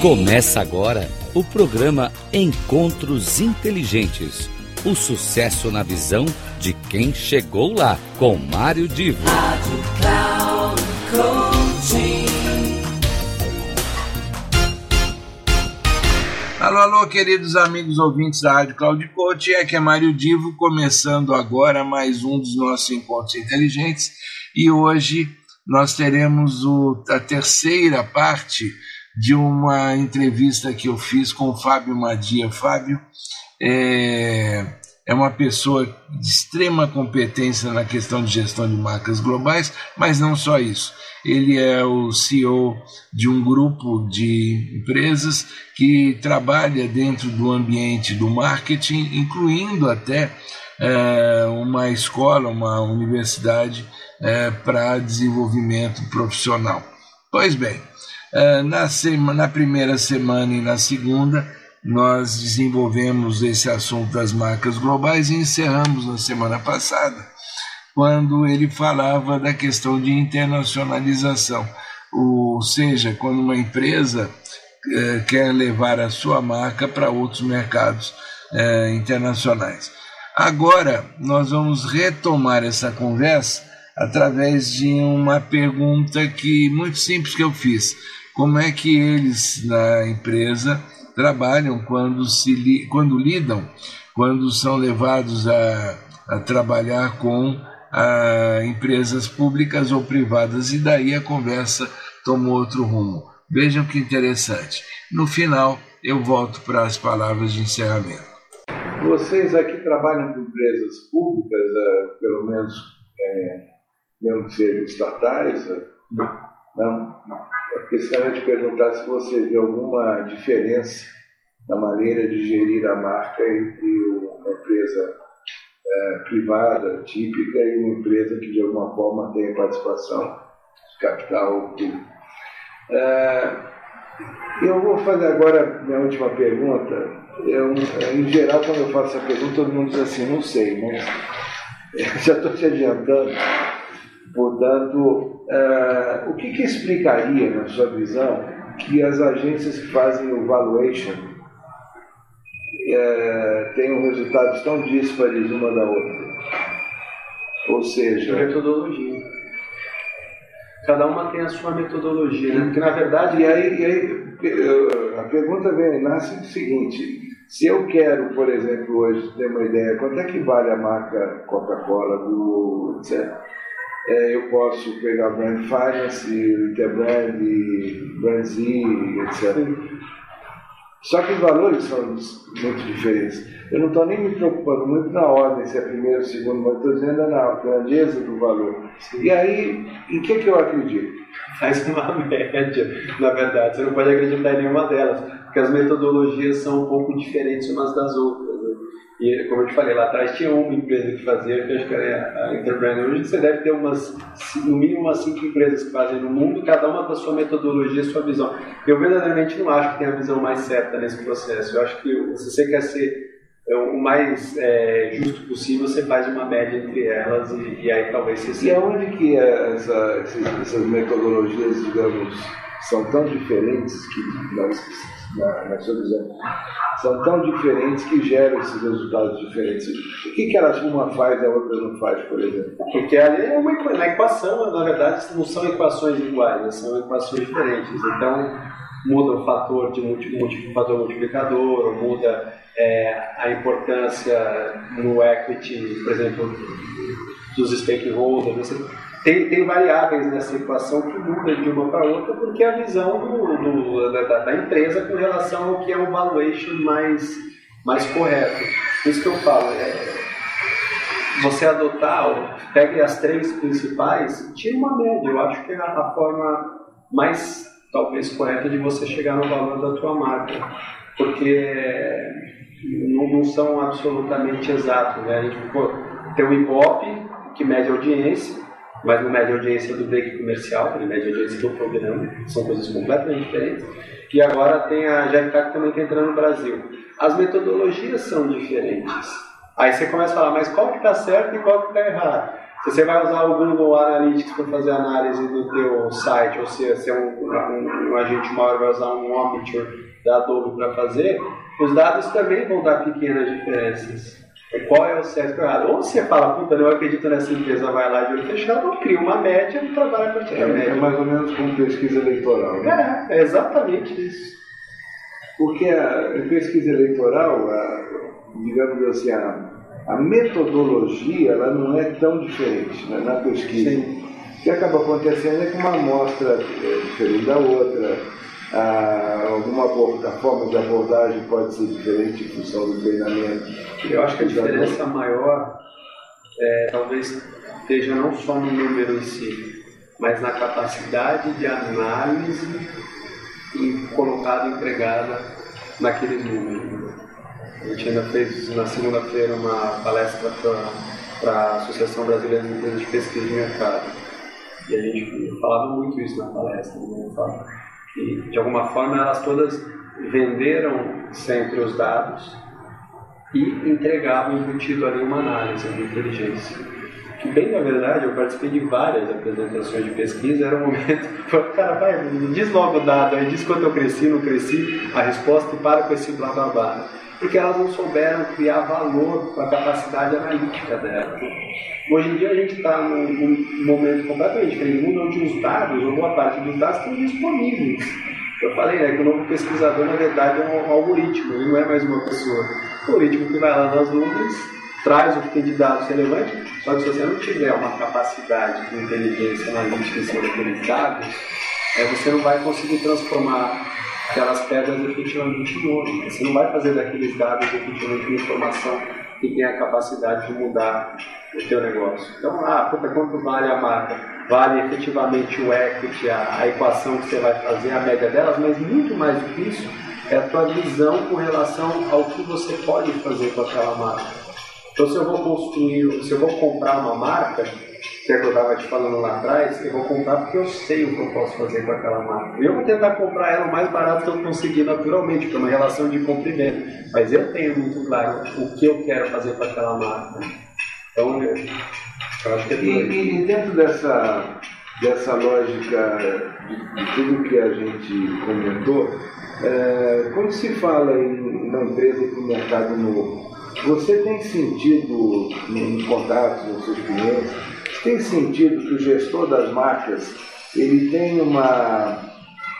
Começa agora o programa Encontros Inteligentes. O sucesso na visão de quem chegou lá, com Mário Divo. Rádio Cloud Alô, alô, queridos amigos ouvintes da Rádio Cloud Coach, é que é Mário Divo, começando agora mais um dos nossos encontros inteligentes e hoje nós teremos o, a terceira parte de uma entrevista que eu fiz com o Fábio Madia. Fábio é, é uma pessoa de extrema competência na questão de gestão de marcas globais, mas não só isso. Ele é o CEO de um grupo de empresas que trabalha dentro do ambiente do marketing, incluindo até é, uma escola, uma universidade para desenvolvimento profissional. Pois bem, na, sema, na primeira semana e na segunda, nós desenvolvemos esse assunto das marcas globais e encerramos na semana passada, quando ele falava da questão de internacionalização, ou seja, quando uma empresa quer levar a sua marca para outros mercados internacionais. Agora, nós vamos retomar essa conversa através de uma pergunta que muito simples que eu fiz. Como é que eles na empresa trabalham quando, se quando lidam, quando são levados a, a trabalhar com a, empresas públicas ou privadas, e daí a conversa tomou outro rumo. Vejam que interessante. No final, eu volto para as palavras de encerramento. Vocês aqui trabalham com empresas públicas, pelo menos é, mesmo que sejam estatais? Não. Não? Eu queria te perguntar se você vê alguma diferença na maneira de gerir a marca entre uma empresa é, privada típica e uma empresa que de alguma forma tem participação de capital público. É, eu vou fazer agora minha última pergunta. Eu, em geral, quando eu faço essa pergunta, todo mundo diz assim, não sei, mas já estou te adiantando. Portanto, uh, o que, que, explicaria, na sua visão, que as agências que fazem o valuation uh, tenham resultados tão díspares uma da outra? Ou seja. Metodologia. Cada uma tem a sua metodologia, né? Porque, na verdade. E aí, e aí a pergunta vem, nasce o seguinte: se eu quero, por exemplo, hoje ter uma ideia, quanto é que vale a marca Coca-Cola do. etc é, eu posso pegar Brand Finance, Interbrand, Brand Z, etc. Só que os valores são muito diferentes. Eu não estou nem me preocupando muito na ordem, se é primeiro, segundo, mas estou dizendo na grandeza do valor. Sim. E aí, em que, que eu acredito? Faz uma média, na verdade. Você não pode acreditar em nenhuma delas, porque as metodologias são um pouco diferentes umas das outras. E como eu te falei, lá atrás tinha uma empresa que fazia, que acho que era a Entrepreneur. Hoje você deve ter umas, no mínimo umas cinco empresas que fazem no mundo, cada uma com a sua metodologia, a sua visão. Eu verdadeiramente não acho que tem a visão mais certa nesse processo. Eu acho que se você quer ser é, o mais é, justo possível, você faz uma média entre elas e, e aí talvez você... E aonde que essa, essas metodologias, digamos, são tão diferentes que nós na, na sua visão, são tão diferentes que geram esses resultados diferentes. O que, que elas uma faz e a outra não faz, por exemplo? Porque ali é uma na equação, na verdade, não são equações iguais, né? são equações diferentes. Então, muda o fator de multi, fator multiplicador, muda é, a importância no equity, por exemplo, dos stakeholders. Você, tem, tem variáveis nessa equação que mudam de uma para outra porque é a visão do, do, da, da, empresa com relação ao que é o valuation mais, mais correto. Por isso que eu falo, é, você adotar, pegue as três principais tire uma média. Eu acho que é a, a forma mais, talvez, correta de você chegar no valor da tua marca. Porque não, não são absolutamente exatos. Né? A gente pô, tem o Ibope, que mede a audiência, mas não mede a audiência do break comercial, ele mede a audiência do programa, são coisas completamente diferentes. E agora tem a GFK que também está entrando no Brasil. As metodologias são diferentes. Aí você começa a falar, mas qual que está certo e qual que está errado? Se você vai usar o Google Analytics para fazer análise do teu site, ou se você é um, um, um agente maior vai usar um Omniture da Adobe para fazer, os dados também vão dar pequenas diferenças. Qual é o certo e errado? Ou você fala, puta, eu acredito nessa empresa, vai lá de olho fechado, ou cria uma média e trabalha com a é, média. É mais ou menos como pesquisa eleitoral. Né? É, é exatamente isso. Porque a pesquisa eleitoral, a, digamos assim, a, a metodologia ela não é tão diferente né, na pesquisa. Sim. O que acaba acontecendo é que uma amostra é diferente da outra, ah, alguma a forma de abordagem pode ser diferente em função do treinamento. Eu acho que a diferença maior é, talvez esteja não só no número em si, mas na capacidade de análise e colocada empregada naqueles números. A gente ainda fez na segunda-feira uma palestra para a Associação Brasileira de Empresas de Pesquisa de Mercado. E a gente falava muito isso na palestra. Né? Que de alguma forma elas todas venderam sempre os dados e entregavam embutido ali uma análise de inteligência. Que bem na verdade eu participei de várias apresentações de pesquisa, era um momento que o cara vai, diz logo o dado aí, diz quanto eu cresci, não cresci, a resposta e para com esse blá blá blá. Porque elas não souberam criar valor com a capacidade analítica dela. Hoje em dia a gente está num, num, momento completamente diferente, mundo onde os dados, ou boa parte dos dados, estão disponíveis. Eu falei né, que o novo pesquisador, na verdade, é um algoritmo, ele não é mais uma pessoa. O algoritmo que vai lá nas nuvens, traz o que tem de dados relevante, só que se você não tiver uma capacidade de inteligência analítica em cima dados, é, você não vai conseguir transformar aquelas pedras efetivamente em. Você não vai fazer daqueles dados efetivamente uma informação que tem a capacidade de mudar o teu negócio. Então, ah, puta, quanto vale a marca? Vale efetivamente o equity, a, a equação que você vai fazer, a média delas, mas muito mais do que isso é a tua visão com relação ao que você pode fazer com aquela marca. Então, se eu vou construir, se eu vou comprar uma marca, que é que eu estava te falando lá atrás, eu vou comprar porque eu sei o que eu posso fazer com aquela marca. Eu vou tentar comprar ela o mais barato que eu conseguir naturalmente, porque é uma relação de compra e venda. Mas eu tenho muito claro o que eu quero fazer com aquela marca. Então, eu, eu acho que é e, e dentro dessa, dessa lógica de, de, tudo que a gente comentou, é, quando se fala em uma empresa para o mercado novo, você tem sentido em contatos com seus clientes, tem sentido que o gestor das marcas ele tem uma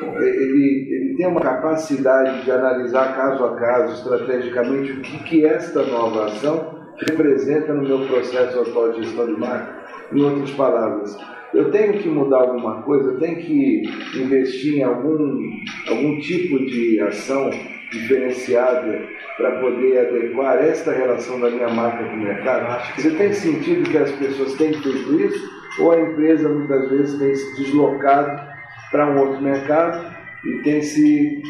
ele, ele tem uma capacidade de analisar caso a caso, estrategicamente, o que, que esta nova ação representa no meu processo atual de gestão de marca. Em outras palavras, eu tenho que mudar alguma coisa, eu tenho que investir em algum, algum tipo de ação diferenciada para poder adequar esta relação da minha marca com o mercado. Você tem sentido que as pessoas têm feito isso? Ou a empresa muitas vezes tem se deslocado para um outro mercado e tem se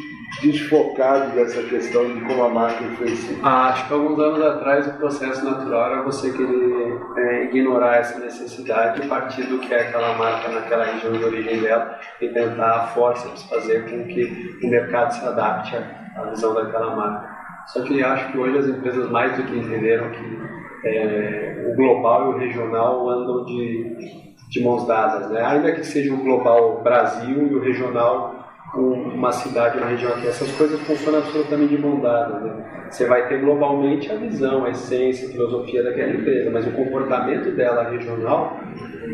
desfocado dessa questão de como a marca influencia? Ah, acho que alguns anos atrás o processo natural era você querer é, ignorar essa necessidade e partir do que é aquela marca naquela região de origem dela e tentar a força de fazer com que o mercado se adapte à visão daquela marca. Só que acho que hoje as empresas mais do que entenderam que é, o global e o regional andam de, de mãos dadas, né? ainda que seja o global Brasil e o regional uma cidade, uma região aqui, essas coisas funcionam absolutamente de mão dada. Né? Você vai ter globalmente a visão, a essência, a filosofia daquela empresa, mas o comportamento dela regional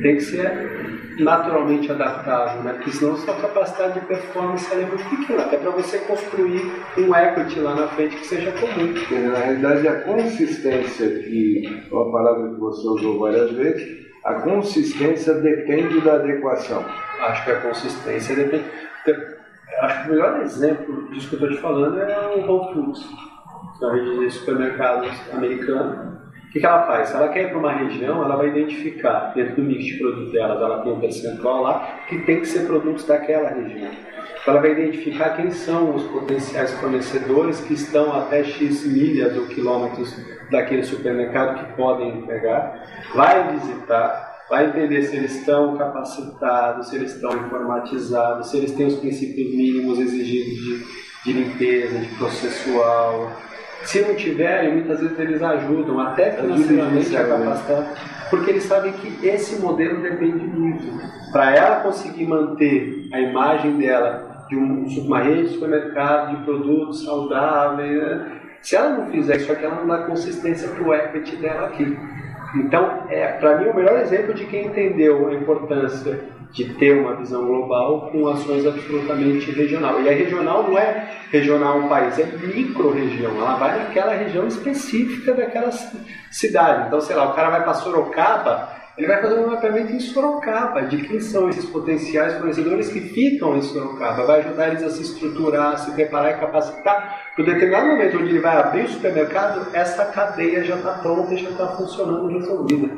tem que ser naturalmente adaptável, né? porque senão sua capacidade de performance é muito pequena, até para você construir um equity lá na frente que seja comum. Na realidade, a consistência, que é uma palavra que você usou várias vezes, a consistência depende da adequação. Acho que a consistência depende acho que o melhor exemplo disso que eu estou te falando é o Whole Foods, uma rede de supermercados americana. O que, que ela faz? Se ela quer ir para uma região, ela vai identificar dentro do mix de produto delas, ela tem um percentual lá que tem que ser produtos daquela região. Então, ela vai identificar quem são os potenciais fornecedores que estão até X milhas ou quilômetros daquele supermercado que podem pegar, vai visitar, vai entender se eles estão capacitados, se eles estão informatizados, se eles têm os princípios mínimos exigidos de, de limpeza, de processual. Se não tiverem, muitas vezes eles ajudam, até financeiramente, a capacitar. porque eles sabem que esse modelo depende muito. Para ela conseguir manter a imagem dela de um, uma rede de supermercado de produtos saudáveis, né? se ela não fizer isso aqui, ela não dá consistência para o equity dela aqui. Então, é, para mim, o melhor exemplo de quem entendeu a importância de ter uma visão global com ações absolutamente regional. E a regional não é regional um país, é micro-região. Ela vai naquela região específica daquela cidade. Então, sei lá, o cara vai para Sorocaba, ele vai fazer um mapeamento em Sorocaba, de quem são esses potenciais fornecedores que ficam em Sorocaba. Vai ajudar eles a se estruturar, a se preparar e capacitar. Para determinado momento onde ele vai abrir o supermercado, essa cadeia já está pronta já está funcionando resolvida.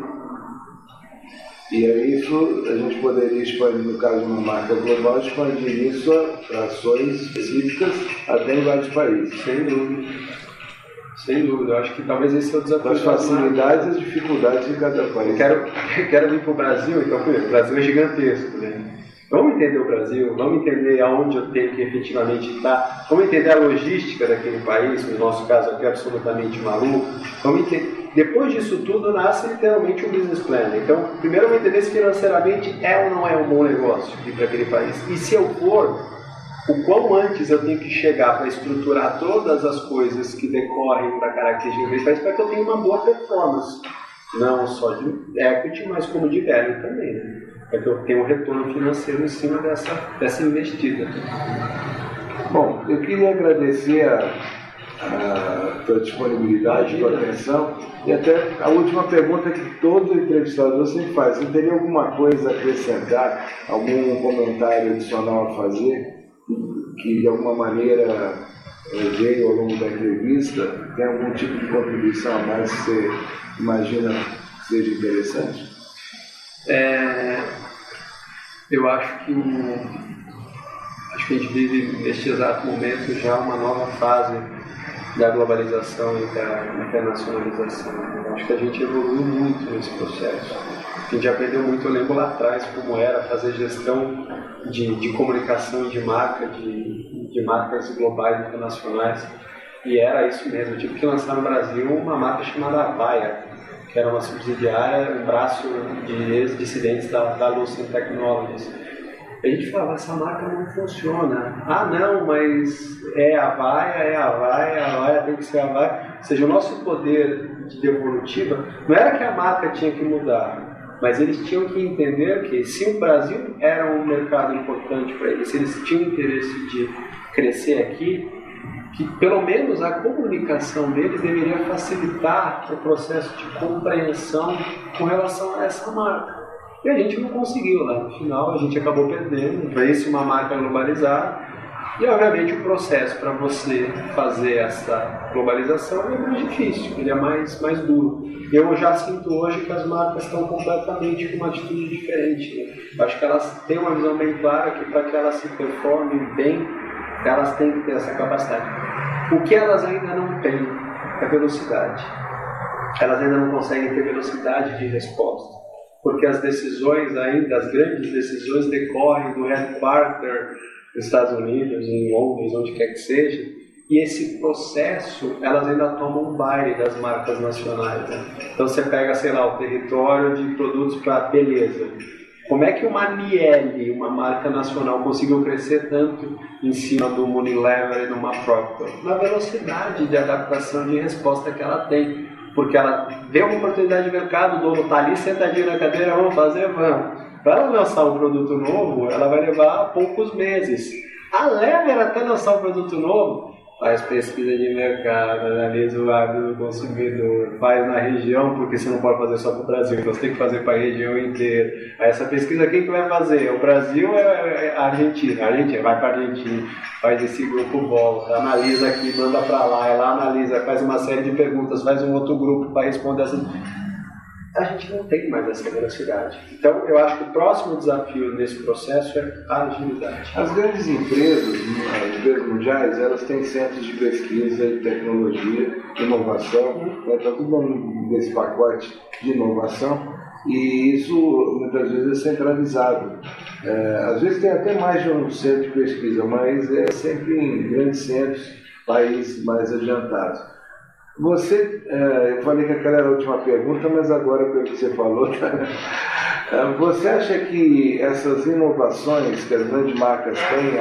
E aí isso a gente poderia expandir, no caso de uma marca global, expandir isso a ações específicas até em vários países. Sem dúvida. Sem dúvida, eu acho que talvez esse é o desafio. As facilidades e as dificuldades de cada país. Quero, quero vir para o Brasil, então, o Brasil é gigantesco, né? Vamos entender o Brasil, vamos entender aonde eu tenho que efetivamente estar, vamos entender a logística daquele país, no nosso caso aqui absolutamente maluco, vamos entender depois disso tudo, nasce literalmente um business plan. Então, primeiro eu vou entender se financeiramente é ou não é um bom negócio ir para aquele país. E se eu for, o quão antes eu tenho que chegar para estruturar todas as coisas que decorrem da característica país para que eu tenha uma boa performance. Não só de equity, mas como de value também. Né? Para que eu tenha um retorno financeiro em cima dessa, dessa investida. Bom, eu queria agradecer a a tua disponibilidade, tua atenção. E até a última pergunta que todo entrevistador sempre faz: você teria alguma coisa a acrescentar, algum comentário adicional a fazer, que de alguma maneira eh, veio ao longo da entrevista? Tem algum tipo de contribuição a mais que você imagina que seja interessante? É, eu acho que acho que a gente vive neste exato momento já uma nova fase da globalização e da internacionalização. Acho que a gente evoluiu muito nesse processo. A gente aprendeu muito, eu lembro lá atrás como era fazer gestão de, de comunicação de marca, de, de marcas globais internacionais. E era isso mesmo. Eu tive que lançar no Brasil uma marca chamada Avaia, que era uma subsidiária, um braço de ex-dissidentes da, da Lucent Technologies a gente fala, essa marca não funciona. Ah, não, mas é a vaia, é a vaia, a vaia tem que ser a vaia. Ou seja, o nosso poder de devolutiva não era que a marca tinha que mudar, mas eles tinham que entender que se o Brasil era um mercado importante para eles, se eles tinham interesse de crescer aqui, que pelo menos a comunicação deles deveria facilitar o processo de compreensão com relação a essa marca. E a gente não conseguiu lá. No final a gente acabou perdendo. Veio-se uma marca globalizada. E obviamente o processo para você fazer essa globalização é mais difícil, ele é mais, mais duro. Eu já sinto hoje que as marcas estão completamente com uma atitude diferente. Né? Acho que elas têm uma visão bem clara que para que elas se performem bem, elas têm que ter essa capacidade. O que elas ainda não têm é velocidade. Elas ainda não conseguem ter velocidade de resposta porque as decisões ainda, as grandes decisões decorrem do headquarter dos Estados Unidos, em Londres, onde quer que seja, e esse processo, elas ainda tomam um baile das marcas nacionais. Né? Então você pega, sei lá, o território de produtos para beleza. Como é que uma Miele, uma marca nacional, conseguiu crescer tanto em cima do Unilever e do uma Procter? Na velocidade de adaptação de resposta que ela tem porque ela vê uma oportunidade de mercado, o dono está ali sentadinho na cadeira, vamos fazer, vamos. Para ela lançar um produto novo, ela vai levar poucos meses. A Lever até lançar um produto novo, faz pesquisa de mercado, analisa o hábito do consumidor, faz na região, porque você não pode fazer só para o Brasil, então você tem que fazer para a região inteira. Essa pesquisa quem que vai fazer? O Brasil é a Argentina, a Argentina vai para a Argentina, faz esse grupo volta, analisa aqui, manda para lá, ela analisa, faz uma série de perguntas, faz um outro grupo para responder essas a gente não tem mais essa velocidade. Então, eu acho que o próximo desafio nesse processo é a agilidade. As grandes empresas, as empresas mundiais, elas têm centros de pesquisa de tecnologia, inovação, está né? Tudo nesse pacote de inovação e isso muitas vezes é centralizado. É, às vezes tem até mais de um centro de pesquisa, mas é sempre em grandes centros, países mais adiantados. Você, é, eu falei que aquela era a última pergunta, mas agora pelo que você falou, tá? É, você acha que essas inovações que as grandes marcas têm,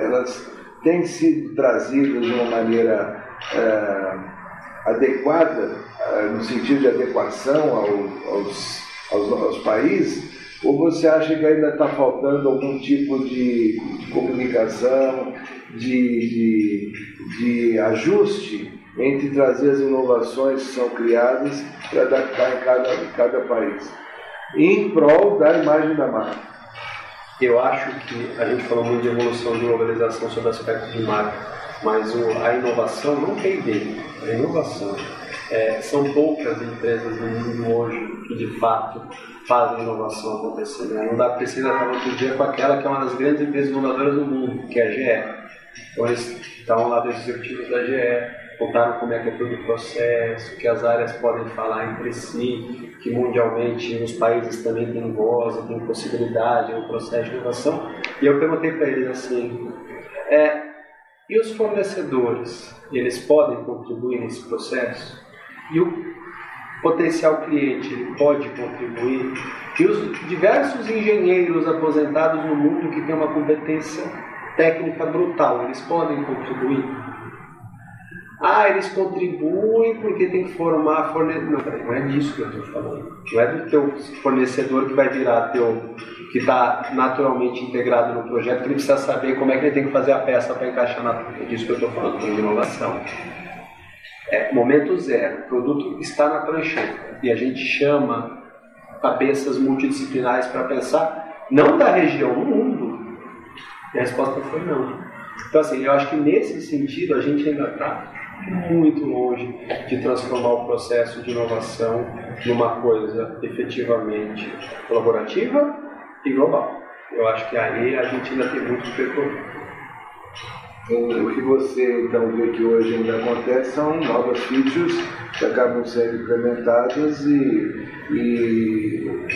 elas têm sido trazidas de uma maneira é, adequada, no sentido de adequação ao, aos, aos, aos países? Ou você acha que ainda está faltando algum tipo de, de comunicação, de, de, de, ajuste entre trazer as inovações que são criadas para adaptar em cada, em cada país, em prol da imagem da marca? Eu acho que a gente falou muito de evolução, de globalização sobre aspectos de marca, mas a inovação não tem dele. A inovação é, são poucas empresas no mundo hoje que de fato fazem inovação acontecer. Né? Não dá precisa estar outro dia com aquela que é uma das grandes empresas inovadoras do mundo, que é a GE. Então eles lá dos executivos da GE, contaram como é que é todo o processo, que as áreas podem falar entre si, que mundialmente os países também têm voz, têm possibilidade no processo de inovação. E eu perguntei para eles assim, é, e os fornecedores, eles podem contribuir nesse processo? E o potencial cliente pode contribuir, e os diversos engenheiros aposentados no mundo que têm uma competência técnica brutal, eles podem contribuir. Ah, eles contribuem porque tem que formar fornecedor. Não, não é disso que eu estou falando. Não é do teu fornecedor que vai virar teu, que está naturalmente integrado no projeto, que ele precisa saber como é que ele tem que fazer a peça para encaixar na. É disso que eu estou falando, com inovação. É, momento zero, o produto está na prancheta e a gente chama cabeças multidisciplinares para pensar, não da região, no mundo. E a resposta foi não. Então, assim, eu acho que nesse sentido a gente ainda está muito longe de transformar o processo de inovação numa coisa efetivamente colaborativa e global. Eu acho que aí a gente ainda tem muito percorrer. O que você então vê que hoje ainda acontece são novas features que acabam sendo implementadas e, e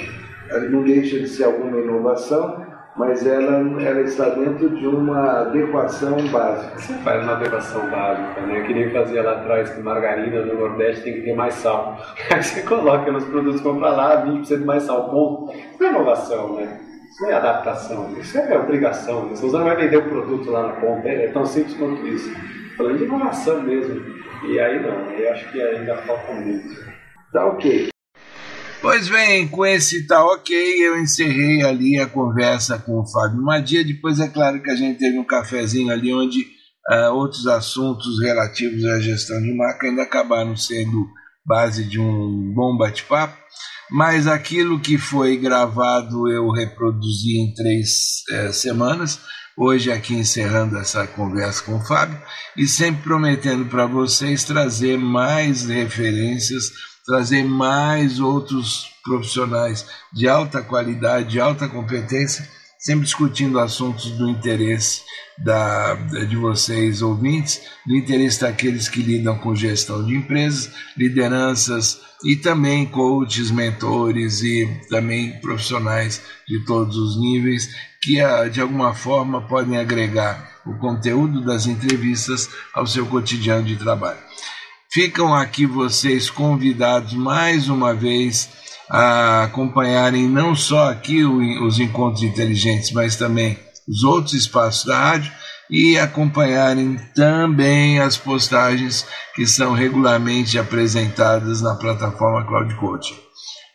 não deixa de ser alguma inovação, mas ela, ela está dentro de uma adequação básica. Você faz uma adequação básica, né? Que nem fazia lá atrás que margarina no Nordeste tem que ter mais sal. Aí você coloca nos produtos que para lá 20% mais sal, ponto. Isso é inovação, né? Isso não é adaptação, isso é obrigação. Você não vai vender o produto lá na ponta, é tão simples quanto isso. Falando de inovação mesmo. E aí não, eu acho que ainda falta muito. Tá ok. Pois bem, com esse tá ok, eu encerrei ali a conversa com o Fábio Madia. Depois é claro que a gente teve um cafezinho ali onde uh, outros assuntos relativos à gestão de marca ainda acabaram sendo base de um bom bate-papo. Mas aquilo que foi gravado eu reproduzi em três semanas, hoje aqui encerrando essa conversa com o Fábio, e sempre prometendo para vocês trazer mais referências, trazer mais outros profissionais de alta qualidade, de alta competência, sempre discutindo assuntos do interesse da, de vocês ouvintes, do interesse daqueles que lidam com gestão de empresas, lideranças e também coaches, mentores e também profissionais de todos os níveis que de alguma forma podem agregar o conteúdo das entrevistas ao seu cotidiano de trabalho. Ficam aqui vocês convidados mais uma vez a acompanharem não só aqui os encontros inteligentes, mas também os outros espaços da rádio e acompanharem também as postagens que são regularmente apresentadas na plataforma Cloud Coaching.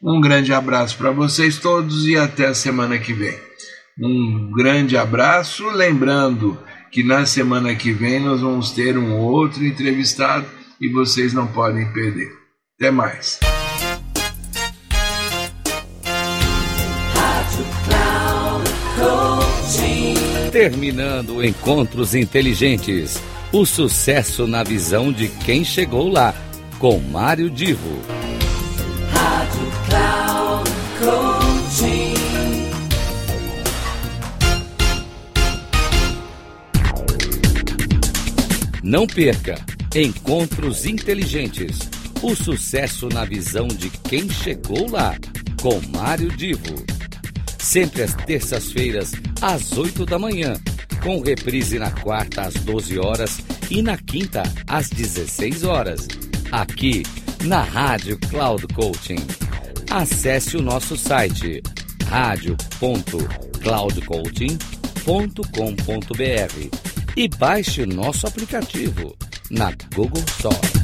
Um grande abraço para vocês todos e até a semana que vem. Um grande abraço, lembrando que na semana que vem nós vamos ter um outro entrevistado e vocês não podem perder. Até mais. Terminando Encontros Inteligentes. O sucesso na visão de quem chegou lá. Com Mário Divo. Rádio Cloud Coaching. Não perca Encontros Inteligentes. O sucesso na visão de quem chegou lá. Com Mário Divo sempre às terças-feiras, às 8 da manhã, com reprise na quarta às 12 horas e na quinta às 16 horas. aqui na Rádio Cloud Coaching. Acesse o nosso site radio.cloudcoaching.com.br e baixe o nosso aplicativo na Google Store.